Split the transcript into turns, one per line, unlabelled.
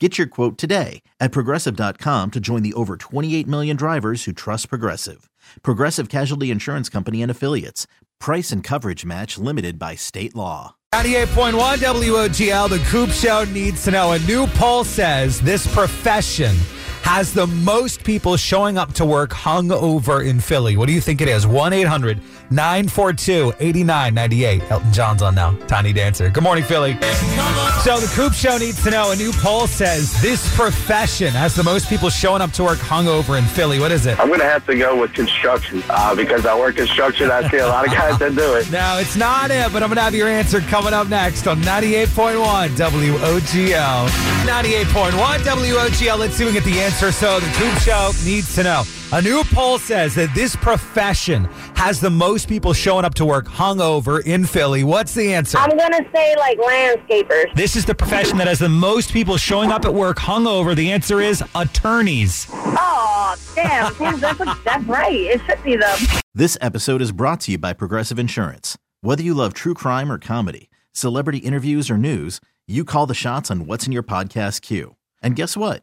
Get your quote today at progressive.com to join the over 28 million drivers who trust Progressive. Progressive Casualty Insurance Company and Affiliates. Price and coverage match limited by state law.
98.1 WOGL, the Coop Show needs to know. A new poll says this profession has the most people showing up to work hungover in Philly. What do you think it is? 1 800 942 8998. Elton John's on now. Tiny Dancer. Good morning, Philly. So, the Coop Show needs to know. A new poll says this profession has the most people showing up to work hungover in Philly. What is it?
I'm going to have to go with construction uh, because I work construction. I see a lot of guys that do it.
No, it's not it, but I'm going to have your answer coming up next on 98.1 WOGL. 98.1 WOGL. Let's see if we get the answer. So, the Coop Show needs to know. A new poll says that this profession has the most people showing up to work hungover in Philly. What's the answer?
I'm gonna say like landscapers.
This is the profession that has the most people showing up at work hungover. The answer is attorneys.
Oh, damn! damn, that's that's right. It should be them.
This episode is brought to you by Progressive Insurance. Whether you love true crime or comedy, celebrity interviews or news, you call the shots on what's in your podcast queue. And guess what?